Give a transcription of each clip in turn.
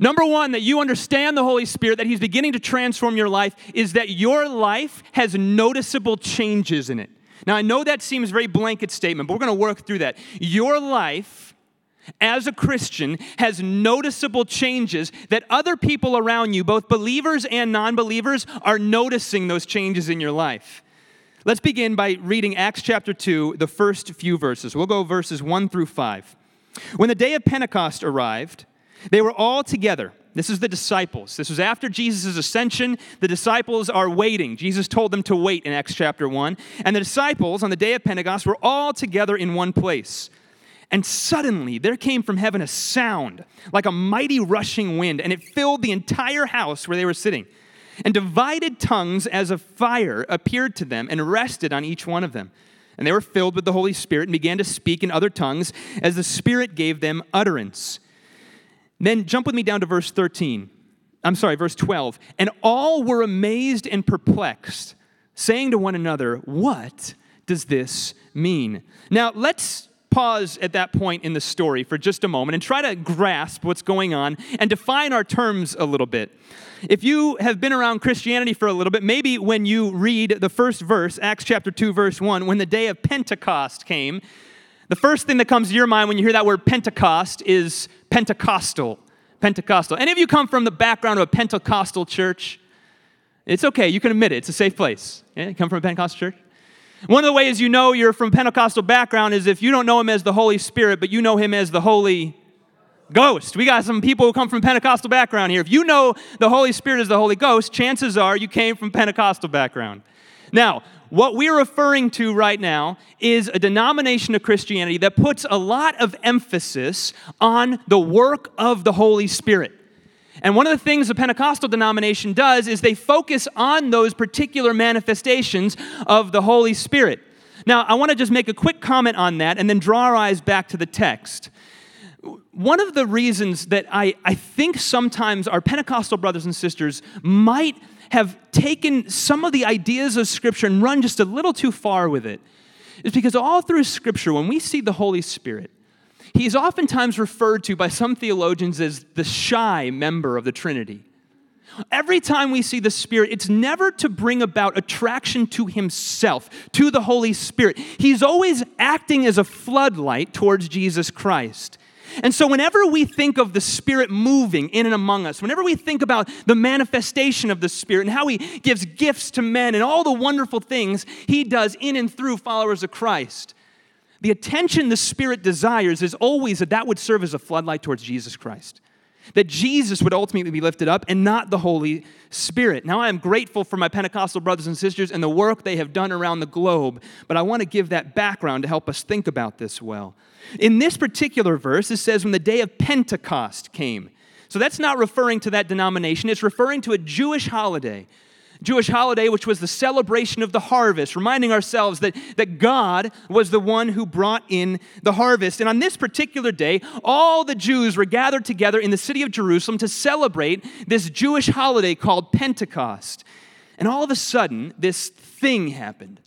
Number one, that you understand the Holy Spirit, that He's beginning to transform your life, is that your life has noticeable changes in it. Now, I know that seems very blanket statement, but we're going to work through that. Your life as a Christian has noticeable changes that other people around you, both believers and non believers, are noticing those changes in your life. Let's begin by reading Acts chapter 2, the first few verses. We'll go verses 1 through 5. When the day of Pentecost arrived, they were all together. This is the disciples. This was after Jesus' ascension. The disciples are waiting. Jesus told them to wait in Acts chapter 1. And the disciples on the day of Pentecost were all together in one place. And suddenly there came from heaven a sound like a mighty rushing wind, and it filled the entire house where they were sitting. And divided tongues as of fire appeared to them and rested on each one of them. And they were filled with the Holy Spirit and began to speak in other tongues as the Spirit gave them utterance. Then jump with me down to verse 13. I'm sorry, verse 12. And all were amazed and perplexed, saying to one another, What does this mean? Now, let's pause at that point in the story for just a moment and try to grasp what's going on and define our terms a little bit. If you have been around Christianity for a little bit, maybe when you read the first verse, Acts chapter 2, verse 1, when the day of Pentecost came, the first thing that comes to your mind when you hear that word Pentecost is Pentecostal. Pentecostal. Any of you come from the background of a Pentecostal church? It's okay, you can admit it, it's a safe place. Yeah, you come from a Pentecostal church? One of the ways you know you're from Pentecostal background is if you don't know him as the Holy Spirit, but you know him as the Holy Ghost. We got some people who come from Pentecostal background here. If you know the Holy Spirit as the Holy Ghost, chances are you came from Pentecostal background. Now, what we're referring to right now is a denomination of Christianity that puts a lot of emphasis on the work of the Holy Spirit. And one of the things the Pentecostal denomination does is they focus on those particular manifestations of the Holy Spirit. Now, I want to just make a quick comment on that and then draw our eyes back to the text. One of the reasons that I, I think sometimes our Pentecostal brothers and sisters might have taken some of the ideas of Scripture and run just a little too far with it is because all through Scripture, when we see the Holy Spirit, he is oftentimes referred to by some theologians as the shy member of the Trinity. Every time we see the Spirit, it's never to bring about attraction to Himself, to the Holy Spirit. He's always acting as a floodlight towards Jesus Christ. And so, whenever we think of the Spirit moving in and among us, whenever we think about the manifestation of the Spirit and how He gives gifts to men and all the wonderful things He does in and through followers of Christ, the attention the Spirit desires is always that that would serve as a floodlight towards Jesus Christ. That Jesus would ultimately be lifted up and not the Holy Spirit. Now, I am grateful for my Pentecostal brothers and sisters and the work they have done around the globe, but I want to give that background to help us think about this well. In this particular verse, it says, when the day of Pentecost came. So that's not referring to that denomination, it's referring to a Jewish holiday Jewish holiday, which was the celebration of the harvest, reminding ourselves that, that God was the one who brought in the harvest. And on this particular day, all the Jews were gathered together in the city of Jerusalem to celebrate this Jewish holiday called Pentecost. And all of a sudden, this thing happened.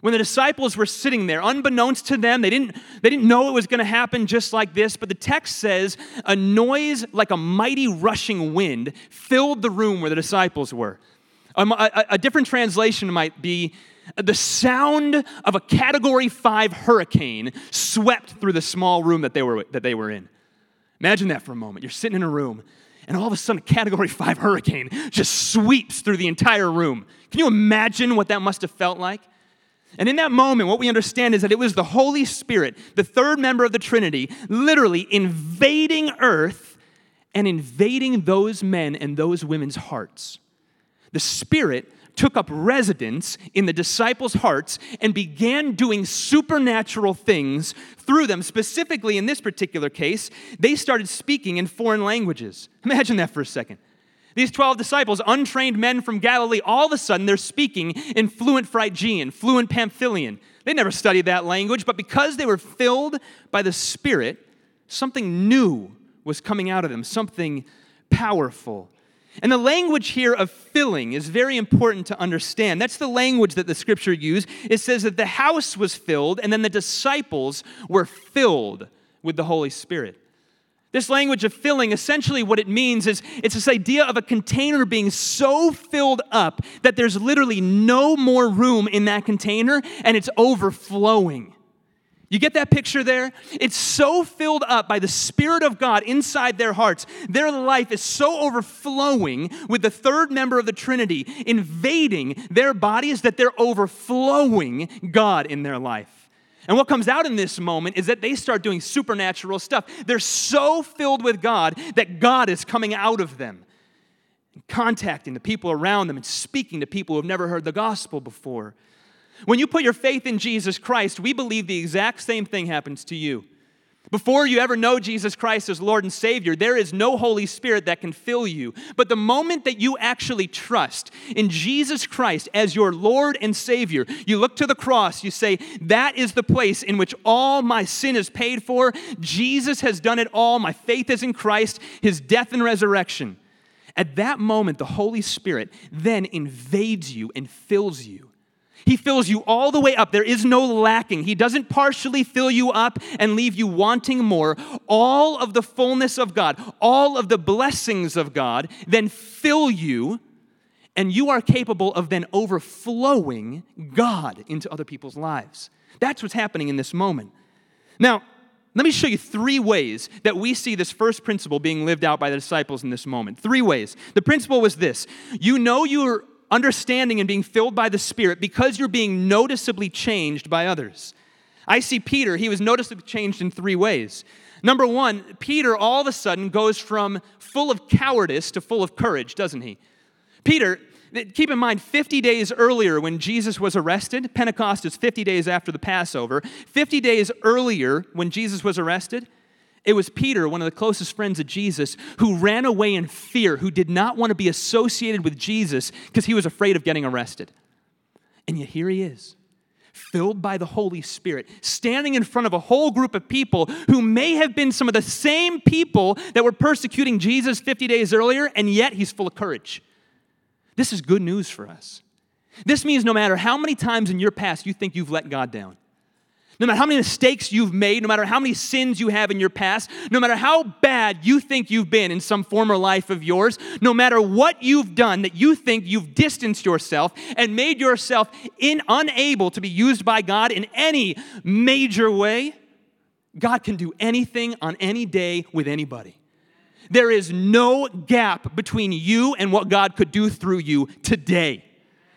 When the disciples were sitting there, unbeknownst to them, they didn't, they didn't know it was going to happen just like this, but the text says a noise like a mighty rushing wind filled the room where the disciples were. A, a, different translation might be the sound of a category five hurricane swept through the small room that they were, that they were in. Imagine that for a moment. You're sitting in a room, and all of a sudden, a category five hurricane just sweeps through the entire room. Can you imagine what that must have felt like? And in that moment, what we understand is that it was the Holy Spirit, the third member of the Trinity, literally invading earth and invading those men and those women's hearts the Spirit took up residence in the disciples' hearts and began doing supernatural things through them. Specifically, in this particular case, they started speaking in foreign languages. Imagine that for a second. These 12 disciples, untrained men from Galilee, all of a sudden they're speaking in fluent Phrygian, fluent Pamphylian. They never studied that language, but because they were filled by the Spirit, something new was coming out of them, something powerful. And the language here of filling is very important to understand. That's the language that the scripture used. It says that the house was filled, and then the disciples were filled with the Holy Spirit. This language of filling, essentially what it means is it's this idea of a container being so filled up that there's literally no more room in that container and it's overflowing. You get that picture there? It's so filled up by the Spirit of God inside their hearts. Their life is so overflowing with the third member of the Trinity invading their bodies that they're overflowing God in their life. And what comes out in this moment is that they start doing supernatural stuff. They're so filled with God that God is coming out of them, contacting the people around them and speaking to people who have never heard the gospel before. When you put your faith in Jesus Christ, we believe the exact same thing happens to you. Before you ever know Jesus Christ as Lord and Savior, there is no Holy Spirit that can fill you. But the moment that you actually trust in Jesus Christ as your Lord and Savior, you look to the cross, you say, That is the place in which all my sin is paid for. Jesus has done it all. My faith is in Christ, His death and resurrection. At that moment, the Holy Spirit then invades you and fills you. He fills you all the way up. There is no lacking. He doesn't partially fill you up and leave you wanting more. All of the fullness of God, all of the blessings of God, then fill you, and you are capable of then overflowing God into other people's lives. That's what's happening in this moment. Now, let me show you three ways that we see this first principle being lived out by the disciples in this moment. Three ways. The principle was this you know you're understanding and being filled by the Spirit because you're being noticeably changed by others. I see Peter, he was noticeably changed in three ways. Number one, Peter all of a sudden goes from full of cowardice to full of courage, doesn't he? Peter, keep in mind, 50 days earlier when Jesus was arrested, Pentecost is 50 days after the Passover, 50 days earlier when Jesus was arrested, it was Peter, one of the closest friends of Jesus, who ran away in fear, who did not want to be associated with Jesus because he was afraid of getting arrested. And yet here he is, filled by the Holy Spirit, standing in front of a whole group of people who may have been some of the same people that were persecuting Jesus 50 days earlier, and yet he's full of courage. This is good news for us. This means no matter how many times in your past you think you've let God down, no matter how many mistakes you've made, no matter how many sins you have in your past, no matter how bad you think you've been in some former life of yours, no matter what you've done that you think you've distanced yourself and made yourself in, unable to be used by God in any major way, God can do anything on any day with anybody. There is no gap between you and what God could do through you today.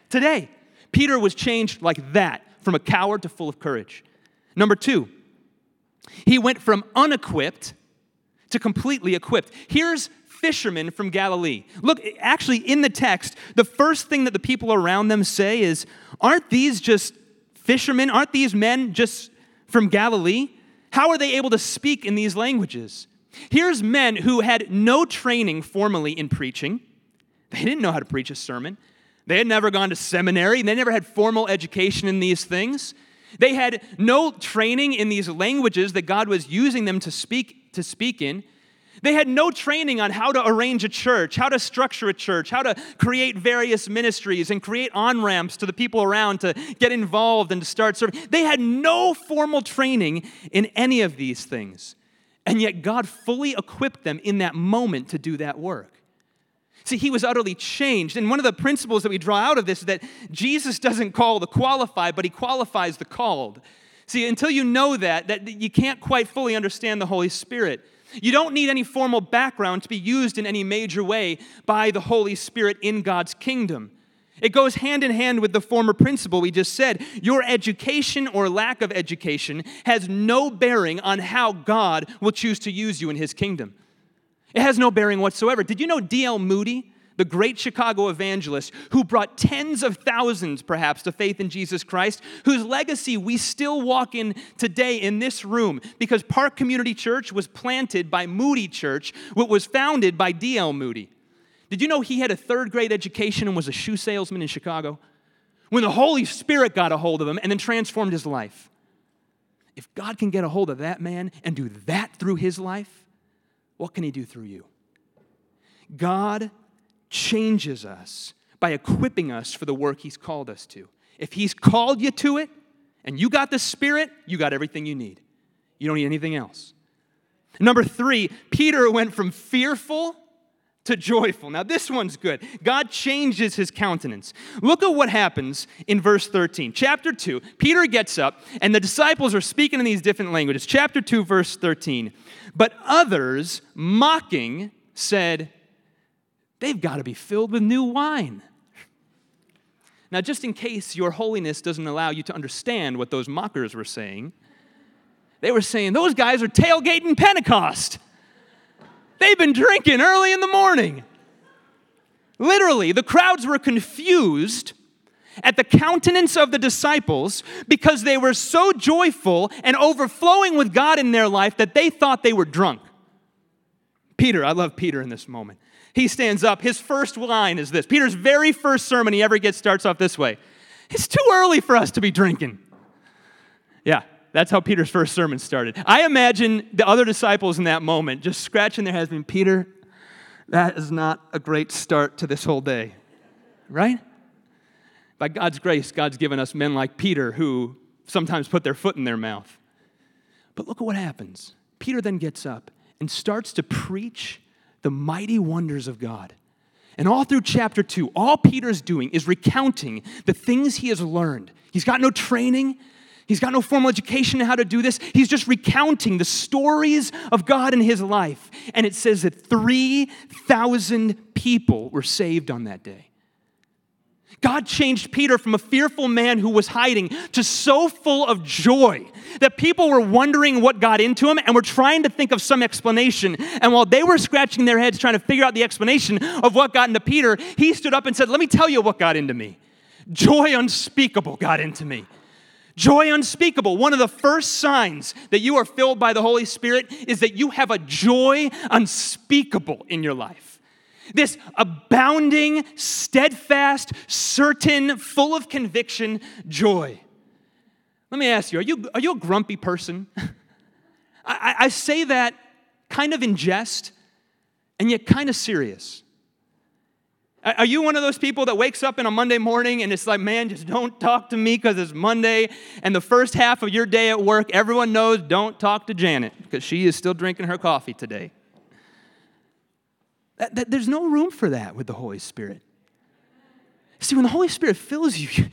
Today. Peter was changed like that from a coward to full of courage. Number two, he went from unequipped to completely equipped. Here's fishermen from Galilee. Look, actually, in the text, the first thing that the people around them say is, Aren't these just fishermen? Aren't these men just from Galilee? How are they able to speak in these languages? Here's men who had no training formally in preaching. They didn't know how to preach a sermon. They had never gone to seminary. They never had formal education in these things. They had no training in these languages that God was using them to speak, to speak in. They had no training on how to arrange a church, how to structure a church, how to create various ministries and create on ramps to the people around to get involved and to start serving. They had no formal training in any of these things. And yet, God fully equipped them in that moment to do that work. See, he was utterly changed. And one of the principles that we draw out of this is that Jesus doesn't call the qualified, but he qualifies the called. See, until you know that, that you can't quite fully understand the Holy Spirit. You don't need any formal background to be used in any major way by the Holy Spirit in God's kingdom. It goes hand in hand with the former principle we just said. Your education or lack of education has no bearing on how God will choose to use you in his kingdom. It has no bearing whatsoever. Did you know D.L. Moody, the great Chicago evangelist who brought tens of thousands, perhaps, to faith in Jesus Christ, whose legacy we still walk in today in this room because Park Community Church was planted by Moody Church, what was founded by D.L. Moody. Did you know he had a third grade education and was a shoe salesman in Chicago? When the Holy Spirit got a hold of him and then transformed his life. If God can get a hold of that man and do that through his life, what can He do through you? God changes us by equipping us for the work He's called us to. If He's called you to it and you got the Spirit, you got everything you need. You don't need anything else. Number three, Peter went from fearful to joyful. Now, this one's good. God changes his countenance. Look at what happens in verse 13. Chapter 2, Peter gets up, and the disciples are speaking in these different languages. Chapter 2, verse 13. But others, mocking, said, They've got to be filled with new wine. Now, just in case your holiness doesn't allow you to understand what those mockers were saying, they were saying, Those guys are tailgating Pentecost. They've been drinking early in the morning. Literally, the crowds were confused at the countenance of the disciples because they were so joyful and overflowing with God in their life that they thought they were drunk. Peter, I love Peter in this moment. He stands up. His first line is this Peter's very first sermon he ever gets starts off this way It's too early for us to be drinking. Yeah, that's how Peter's first sermon started. I imagine the other disciples in that moment just scratching their heads, being, Peter, that is not a great start to this whole day, right? By God's grace, God's given us men like Peter who sometimes put their foot in their mouth. But look at what happens. Peter then gets up and starts to preach the mighty wonders of God. And all through chapter 2, all Peter's doing is recounting the things he has learned. He's got no training, He's got no formal education in how to do this. He's just recounting the stories of God in his life. And it says that 3,000 people were saved on that day. God changed Peter from a fearful man who was hiding to so full of joy that people were wondering what got into him and were trying to think of some explanation. And while they were scratching their heads trying to figure out the explanation of what got into Peter, he stood up and said, Let me tell you what got into me. Joy unspeakable got into me. Joy unspeakable. One of the first signs that you are filled by the Holy Spirit is that you have a joy unspeakable in your life. This abounding, steadfast, certain, full of conviction joy. Let me ask you are you, are you a grumpy person? I, I say that kind of in jest and yet kind of serious. Are you one of those people that wakes up in a Monday morning and it's like, man, just don't talk to me because it's Monday, and the first half of your day at work, everyone knows don't talk to Janet because she is still drinking her coffee today? That, that, there's no room for that with the Holy Spirit. See, when the Holy Spirit fills you,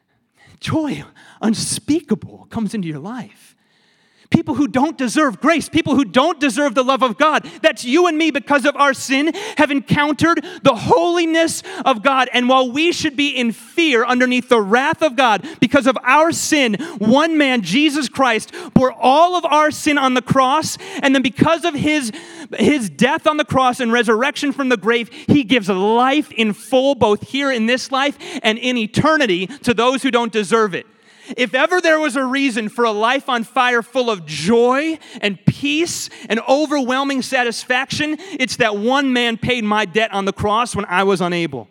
joy unspeakable comes into your life people who don't deserve grace, people who don't deserve the love of God. That's you and me because of our sin have encountered the holiness of God. And while we should be in fear underneath the wrath of God because of our sin, one man, Jesus Christ, bore all of our sin on the cross. And then because of his, his death on the cross and resurrection from the grave, he gives life in full, both here in this life and in eternity to those who don't deserve it. If ever there was a reason for a life on fire full of joy and peace and overwhelming satisfaction, it's that one man paid my debt on the cross when I was unable.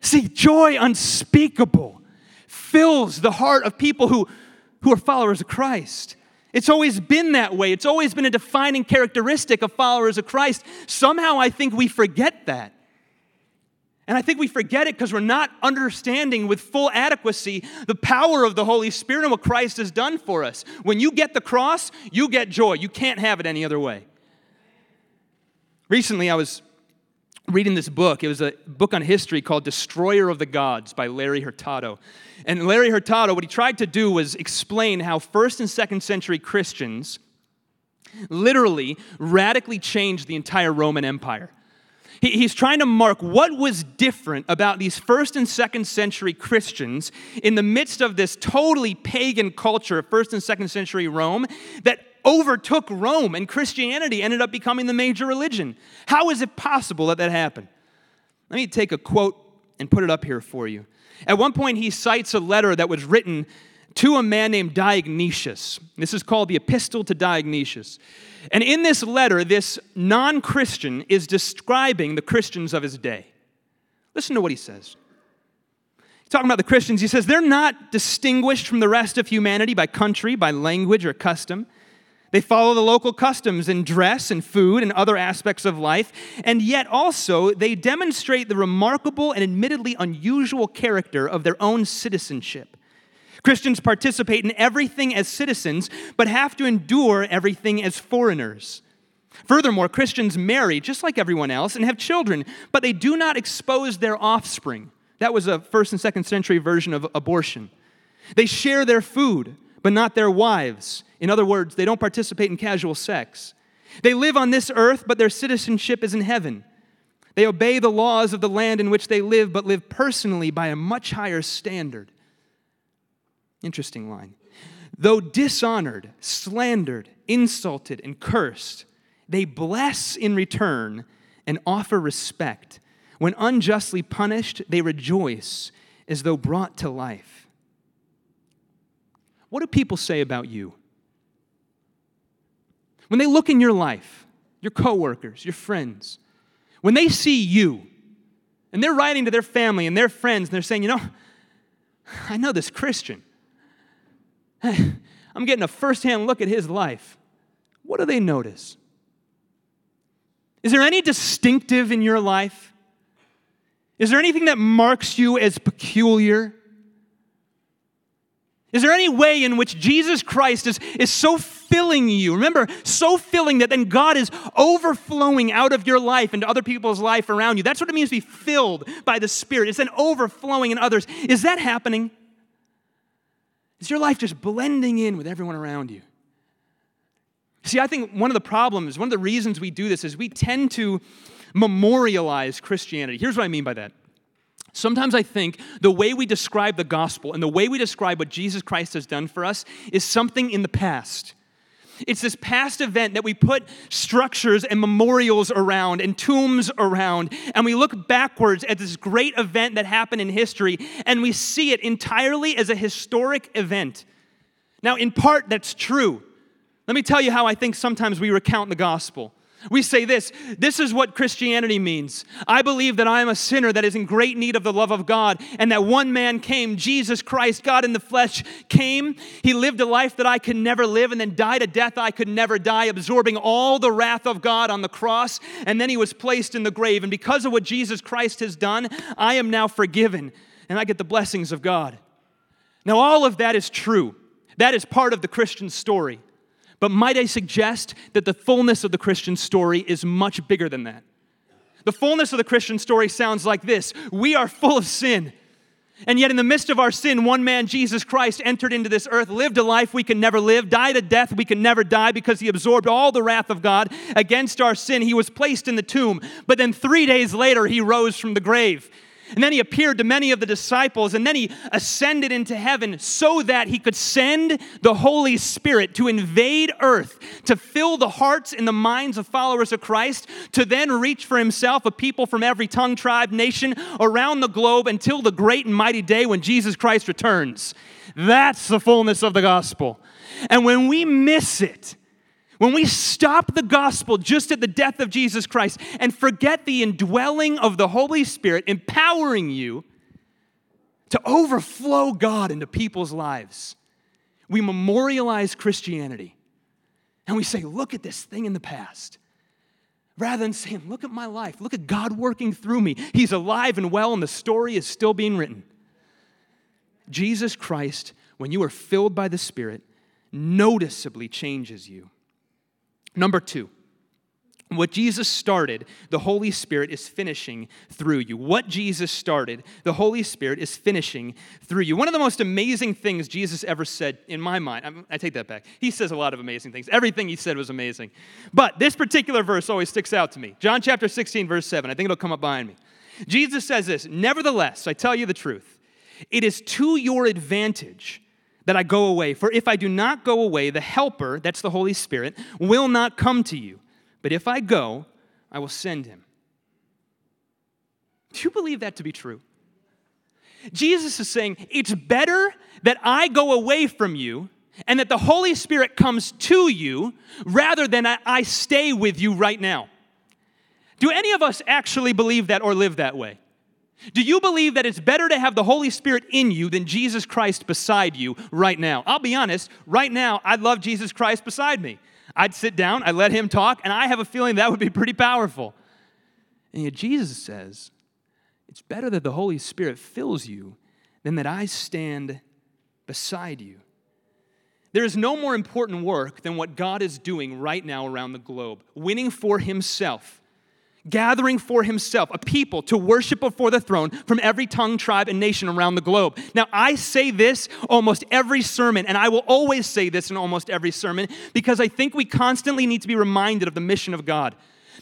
See, joy unspeakable fills the heart of people who, who are followers of Christ. It's always been that way. It's always been a defining characteristic of followers of Christ. Somehow I think we forget that. And I think we forget it because we're not understanding with full adequacy the power of the Holy Spirit and what Christ has done for us. When you get the cross, you get joy. You can't have it any other way. Recently, I was reading this book. It was a book on history called Destroyer of the Gods by Larry Hurtado. And Larry Hurtado, what he tried to do was explain how first and second century Christians literally radically changed the entire Roman Empire. He's trying to mark what was different about these first and second century Christians in the midst of this totally pagan culture of first and second century Rome that overtook Rome and Christianity ended up becoming the major religion. How is it possible that that happened? Let me take a quote and put it up here for you. At one point, he cites a letter that was written to a man named Diognetus. This is called the Epistle to Diognetus. And in this letter, this non Christian is describing the Christians of his day. Listen to what he says. He's talking about the Christians. He says, They're not distinguished from the rest of humanity by country, by language, or custom. They follow the local customs in dress and food and other aspects of life, and yet also they demonstrate the remarkable and admittedly unusual character of their own citizenship. Christians participate in everything as citizens, but have to endure everything as foreigners. Furthermore, Christians marry just like everyone else and have children, but they do not expose their offspring. That was a first and second century version of abortion. They share their food, but not their wives. In other words, they don't participate in casual sex. They live on this earth, but their citizenship is in heaven. They obey the laws of the land in which they live, but live personally by a much higher standard. Interesting line. Though dishonored, slandered, insulted, and cursed, they bless in return and offer respect. When unjustly punished, they rejoice as though brought to life. What do people say about you? When they look in your life, your coworkers, your friends, when they see you, and they're writing to their family and their friends, and they're saying, you know, I know this Christian. I'm getting a firsthand look at his life. What do they notice? Is there any distinctive in your life? Is there anything that marks you as peculiar? Is there any way in which Jesus Christ is, is so filling you? Remember, so filling that then God is overflowing out of your life into other people's life around you. That's what it means to be filled by the Spirit. It's then overflowing in others. Is that happening? Is your life just blending in with everyone around you? See, I think one of the problems, one of the reasons we do this is we tend to memorialize Christianity. Here's what I mean by that. Sometimes I think the way we describe the gospel and the way we describe what Jesus Christ has done for us is something in the past. It's this past event that we put structures and memorials around and tombs around, and we look backwards at this great event that happened in history, and we see it entirely as a historic event. Now, in part, that's true. Let me tell you how I think sometimes we recount the gospel. We say this this is what Christianity means. I believe that I am a sinner that is in great need of the love of God, and that one man came, Jesus Christ, God in the flesh, came. He lived a life that I could never live, and then died a death I could never die, absorbing all the wrath of God on the cross, and then he was placed in the grave. And because of what Jesus Christ has done, I am now forgiven, and I get the blessings of God. Now, all of that is true. That is part of the Christian story. But might I suggest that the fullness of the Christian story is much bigger than that? The fullness of the Christian story sounds like this We are full of sin. And yet, in the midst of our sin, one man, Jesus Christ, entered into this earth, lived a life we can never live, died a death we can never die because he absorbed all the wrath of God against our sin. He was placed in the tomb, but then three days later, he rose from the grave. And then he appeared to many of the disciples, and then he ascended into heaven so that he could send the Holy Spirit to invade earth, to fill the hearts and the minds of followers of Christ, to then reach for himself a people from every tongue, tribe, nation around the globe until the great and mighty day when Jesus Christ returns. That's the fullness of the gospel. And when we miss it, when we stop the gospel just at the death of Jesus Christ and forget the indwelling of the Holy Spirit empowering you to overflow God into people's lives, we memorialize Christianity and we say, Look at this thing in the past. Rather than saying, Look at my life, look at God working through me. He's alive and well, and the story is still being written. Jesus Christ, when you are filled by the Spirit, noticeably changes you. Number two, what Jesus started, the Holy Spirit is finishing through you. What Jesus started, the Holy Spirit is finishing through you. One of the most amazing things Jesus ever said, in my mind, I take that back. He says a lot of amazing things. Everything he said was amazing. But this particular verse always sticks out to me. John chapter 16, verse 7. I think it'll come up behind me. Jesus says this Nevertheless, I tell you the truth, it is to your advantage that I go away. For if I do not go away, the Helper, that's the Holy Spirit, will not come to you. But if I go, I will send him. Do you believe that to be true? Jesus is saying, It's better that I go away from you and that the Holy Spirit comes to you rather than I stay with you right now. Do any of us actually believe that or live that way? Do you believe that it's better to have the Holy Spirit in you than Jesus Christ beside you right now? I'll be honest, right now, I'd love Jesus Christ beside me. I'd sit down, I'd let him talk, and I have a feeling that would be pretty powerful. And yet, Jesus says, it's better that the Holy Spirit fills you than that I stand beside you. There is no more important work than what God is doing right now around the globe, winning for Himself, gathering for Himself a people to worship before the throne from every tongue, tribe, and nation around the globe. Now, I say this almost every sermon, and I will always say this in almost every sermon because I think we constantly need to be reminded of the mission of God.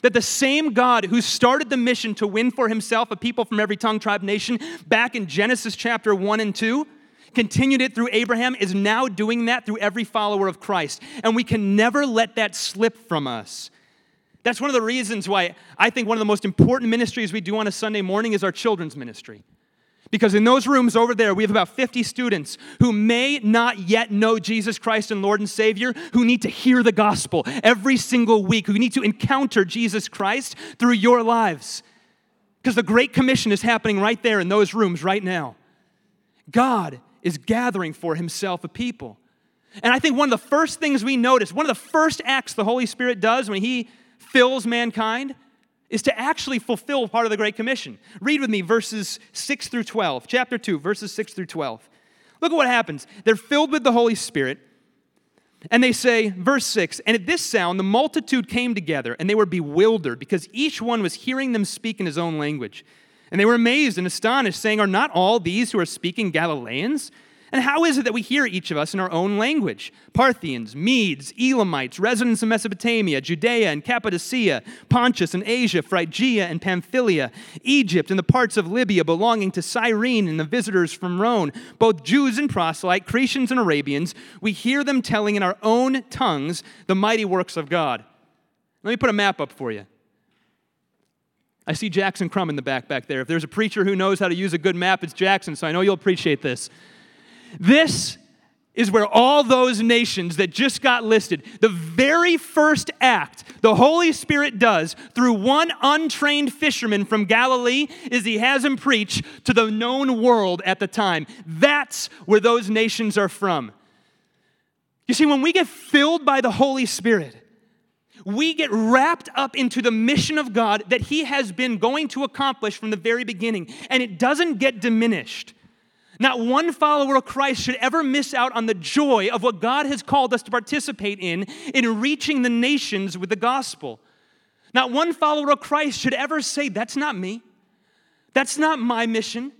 That the same God who started the mission to win for himself a people from every tongue, tribe, nation back in Genesis chapter 1 and 2 continued it through Abraham, is now doing that through every follower of Christ. And we can never let that slip from us. That's one of the reasons why I think one of the most important ministries we do on a Sunday morning is our children's ministry. Because in those rooms over there, we have about 50 students who may not yet know Jesus Christ and Lord and Savior, who need to hear the gospel every single week, who need to encounter Jesus Christ through your lives. Because the Great Commission is happening right there in those rooms right now. God is gathering for himself a people. And I think one of the first things we notice, one of the first acts the Holy Spirit does when he fills mankind, is to actually fulfill part of the Great Commission. Read with me verses 6 through 12, chapter 2, verses 6 through 12. Look at what happens. They're filled with the Holy Spirit, and they say, verse 6 And at this sound, the multitude came together, and they were bewildered, because each one was hearing them speak in his own language. And they were amazed and astonished, saying, Are not all these who are speaking Galileans? And how is it that we hear each of us in our own language? Parthians, Medes, Elamites, residents of Mesopotamia, Judea and Cappadocia, Pontus and Asia, Phrygia and Pamphylia, Egypt and the parts of Libya belonging to Cyrene and the visitors from Rome, both Jews and proselyte, Cretians and Arabians, we hear them telling in our own tongues the mighty works of God. Let me put a map up for you. I see Jackson Crum in the back back there. If there's a preacher who knows how to use a good map, it's Jackson, so I know you'll appreciate this. This is where all those nations that just got listed, the very first act the Holy Spirit does through one untrained fisherman from Galilee is he has him preach to the known world at the time. That's where those nations are from. You see, when we get filled by the Holy Spirit, we get wrapped up into the mission of God that He has been going to accomplish from the very beginning, and it doesn't get diminished. Not one follower of Christ should ever miss out on the joy of what God has called us to participate in, in reaching the nations with the gospel. Not one follower of Christ should ever say, That's not me. That's not my mission.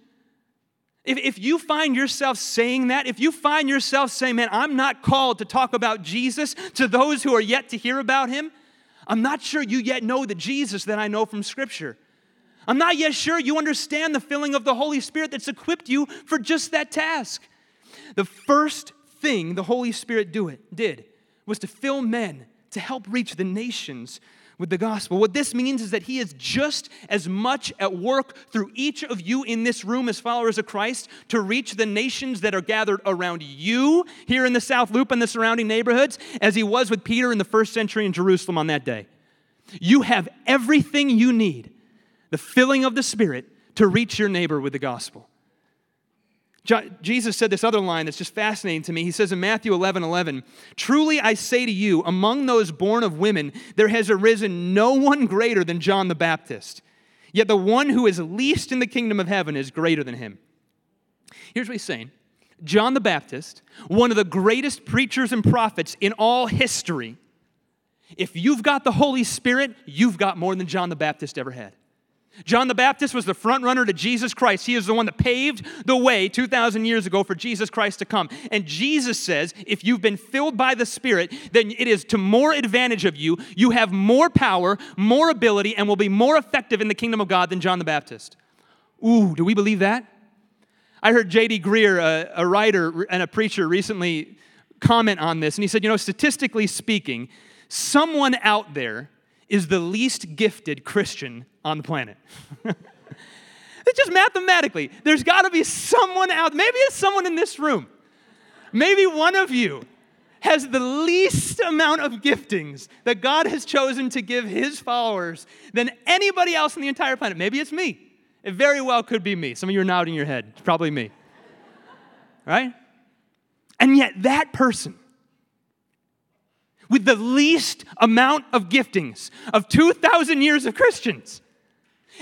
If, if you find yourself saying that, if you find yourself saying, man, I'm not called to talk about Jesus to those who are yet to hear about him, I'm not sure you yet know the Jesus that I know from Scripture. I'm not yet sure you understand the filling of the Holy Spirit that's equipped you for just that task. The first thing the Holy Spirit do it, did was to fill men to help reach the nations with the gospel. What this means is that He is just as much at work through each of you in this room as followers of Christ to reach the nations that are gathered around you here in the South Loop and the surrounding neighborhoods as He was with Peter in the first century in Jerusalem on that day. You have everything you need, the filling of the Spirit, to reach your neighbor with the gospel. Jesus said this other line that's just fascinating to me. He says in Matthew 11 11, Truly I say to you, among those born of women, there has arisen no one greater than John the Baptist. Yet the one who is least in the kingdom of heaven is greater than him. Here's what he's saying John the Baptist, one of the greatest preachers and prophets in all history, if you've got the Holy Spirit, you've got more than John the Baptist ever had. John the Baptist was the front runner to Jesus Christ. He is the one that paved the way 2,000 years ago for Jesus Christ to come. And Jesus says, if you've been filled by the Spirit, then it is to more advantage of you. You have more power, more ability, and will be more effective in the kingdom of God than John the Baptist. Ooh, do we believe that? I heard J.D. Greear, a, a writer and a preacher, recently comment on this. And he said, you know, statistically speaking, someone out there is the least gifted Christian on the planet. it's just mathematically. There's got to be someone out, maybe it's someone in this room. Maybe one of you has the least amount of giftings that God has chosen to give his followers than anybody else on the entire planet. Maybe it's me. It very well could be me. Some of you are nodding your head. It's probably me. Right? And yet, that person with the least amount of giftings of 2,000 years of Christians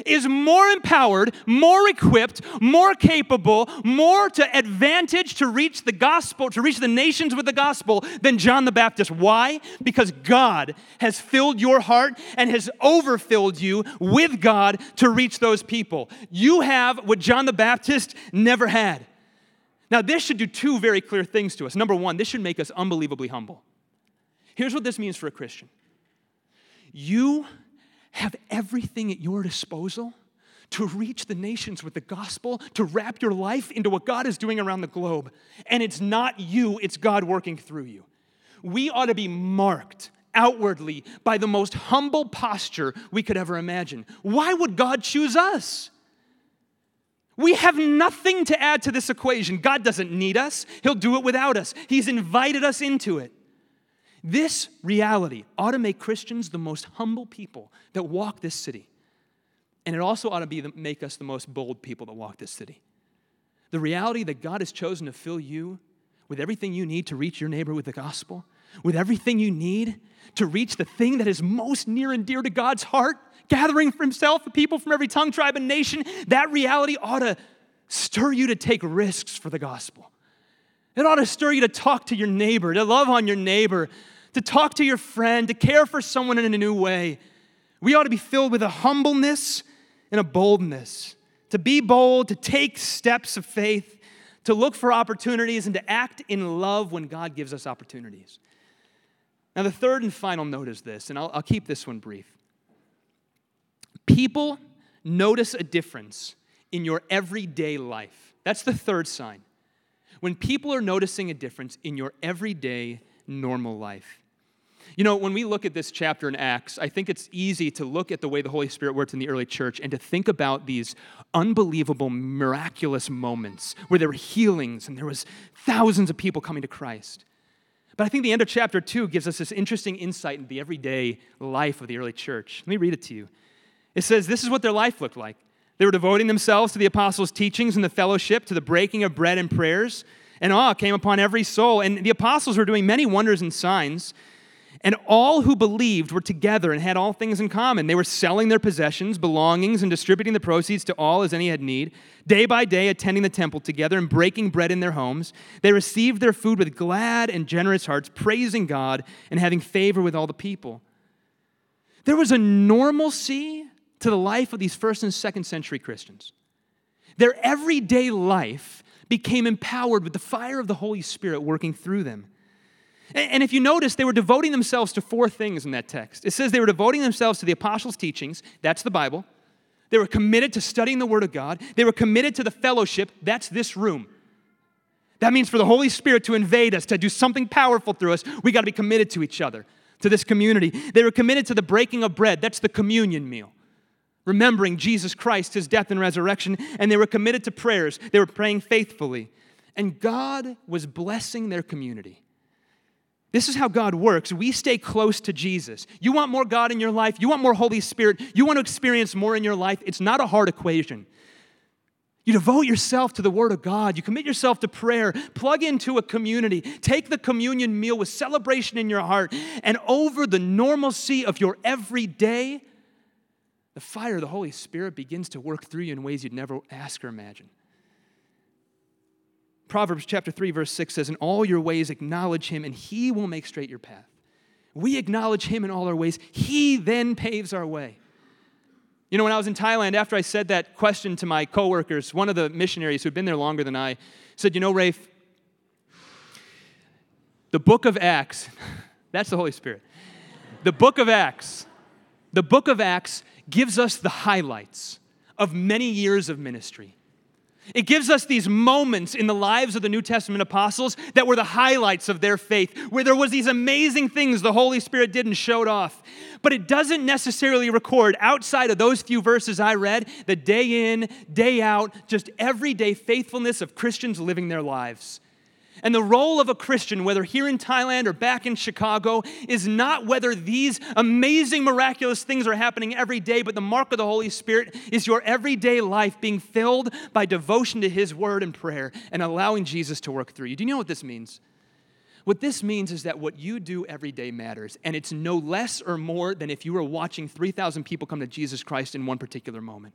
is more empowered, more equipped, more capable, more to advantage to reach the gospel, to reach the nations with the gospel than John the Baptist. Why? Because God has filled your heart and has overfilled you with God to reach those people. You have what John the Baptist never had. Now, this should do two very clear things to us. Number one, this should make us unbelievably humble. Here's what this means for a Christian you have everything at your disposal to reach the nations with the gospel, to wrap your life into what God is doing around the globe. And it's not you, it's God working through you. We ought to be marked outwardly by the most humble posture we could ever imagine. Why would God choose us? We have nothing to add to this equation. God doesn't need us, He'll do it without us. He's invited us into it. This reality ought to make Christians the most humble people that walk this city. And it also ought to be the, make us the most bold people that walk this city. The reality that God has chosen to fill you with everything you need to reach your neighbor with the gospel, with everything you need to reach the thing that is most near and dear to God's heart, gathering for himself people from every tongue, tribe, and nation, that reality ought to stir you to take risks for the gospel. It ought to stir you to talk to your neighbor, to love on your neighbor, to talk to your friend, to care for someone in a new way. We ought to be filled with a humbleness and a boldness, to be bold, to take steps of faith, to look for opportunities, and to act in love when God gives us opportunities. Now, the third and final note is this, and I'll, I'll keep this one brief. People notice a difference in your everyday life. That's the third sign. When people are noticing a difference in your everyday normal life. You know, when we look at this chapter in Acts, I think it's easy to look at the way the Holy Spirit worked in the early church and to think about these unbelievable, miraculous moments where there were healings and there was thousands of people coming to Christ. But I think the end of chapter 2 gives us this interesting insight into the everyday life of the early church. Let me read it to you. It says, This is what their life looked like. They were devoting themselves to the apostles' teachings and the fellowship, to the breaking of bread and prayers, and awe came upon every soul. And the apostles were doing many wonders and signs. And all who believed were together and had all things in common. They were selling their possessions, belongings, and distributing the proceeds to all as any had need. Day by day, attending the temple together and breaking bread in their homes, they received their food with glad and generous hearts, praising God and having favor with all the people. There was a normalcy to the life of these first and second century Christians. Their everyday life became empowered with the fire of the Holy Spirit working through them. And if you notice, they were devoting themselves to four things in that text. It says they were devoting themselves to the apostles' teachings, that's the Bible. They were committed to studying the Word of God. They were committed to the fellowship, that's this room. That means for the Holy Spirit to invade us, to do something powerful through us, we got to be committed to each other, to this community. They were committed to the breaking of bread, that's the communion meal. Remembering Jesus Christ, his death and resurrection, and they were committed to prayers. They were praying faithfully. And God was blessing their community. This is how God works. We stay close to Jesus. You want more God in your life, you want more Holy Spirit, you want to experience more in your life. It's not a hard equation. You devote yourself to the Word of God. You commit yourself to prayer. Plug into a community. Take the communion meal with celebration in your heart. And over the normalcy of your everyday, the fire of the Holy Spirit begins to work through you in ways you'd never ask or imagine. Proverbs chapter 3, verse 6 says, In all your ways acknowledge him, and he will make straight your path. We acknowledge him in all our ways. He then paves our way. You know, when I was in Thailand, after I said that question to my coworkers, one of the missionaries who'd been there longer than I said, You know, Rafe, the book of Acts, that's the Holy Spirit. The book of Acts, the book of Acts gives us the highlights of many years of ministry. It gives us these moments in the lives of the New Testament apostles that were the highlights of their faith, where there was these amazing things the Holy Spirit did and showed off. But it doesn't necessarily record outside of those few verses I read, the day in, day out, just everyday faithfulness of Christians living their lives. And the role of a Christian, whether here in Thailand or back in Chicago, is not whether these amazing, miraculous things are happening every day, but the mark of the Holy Spirit is your everyday life being filled by devotion to His word and prayer and allowing Jesus to work through you. Do you know what this means? What this means is that what you do every day matters, and it's no less or more than if you were watching 3,000 people come to Jesus Christ in one particular moment.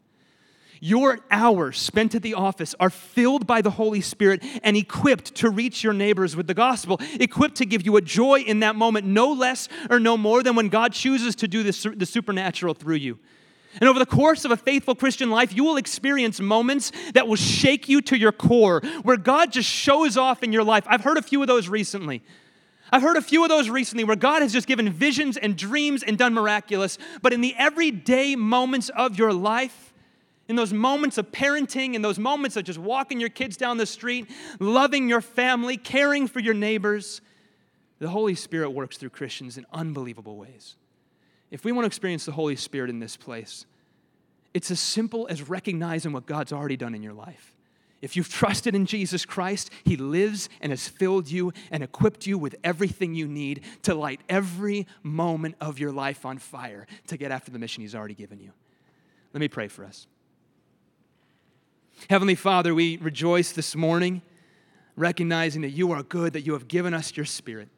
Your hours spent at the office are filled by the Holy Spirit and equipped to reach your neighbors with the gospel, equipped to give you a joy in that moment, no less or no more than when God chooses to do the, supernatural through you. And over the course of a faithful Christian life, you will experience moments that will shake you to your core, where God just shows off in your life. I've heard a few of those recently. I've heard a few of those recently where God has just given visions and dreams and done miraculous. But in the everyday moments of your life, in those moments of parenting, in those moments of just walking your kids down the street, loving your family, caring for your neighbors, the Holy Spirit works through Christians in unbelievable ways. If we want to experience the Holy Spirit in this place, it's as simple as recognizing what God's already done in your life. If you've trusted in Jesus Christ, He lives and has filled you and equipped you with everything you need to light every moment of your life on fire to get after the mission He's already given you. Let me pray for us. Heavenly Father, we rejoice this morning, recognizing that you are good, that you have given us your Spirit.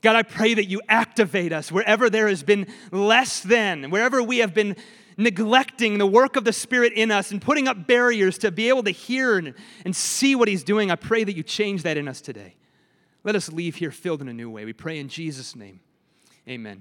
God, I pray that you activate us wherever there has been less than, wherever we have been neglecting the work of the Spirit in us and putting up barriers to be able to hear and, and see what He's doing. I pray that you change that in us today. Let us leave here filled in a new way. We pray in Jesus' name. Amen.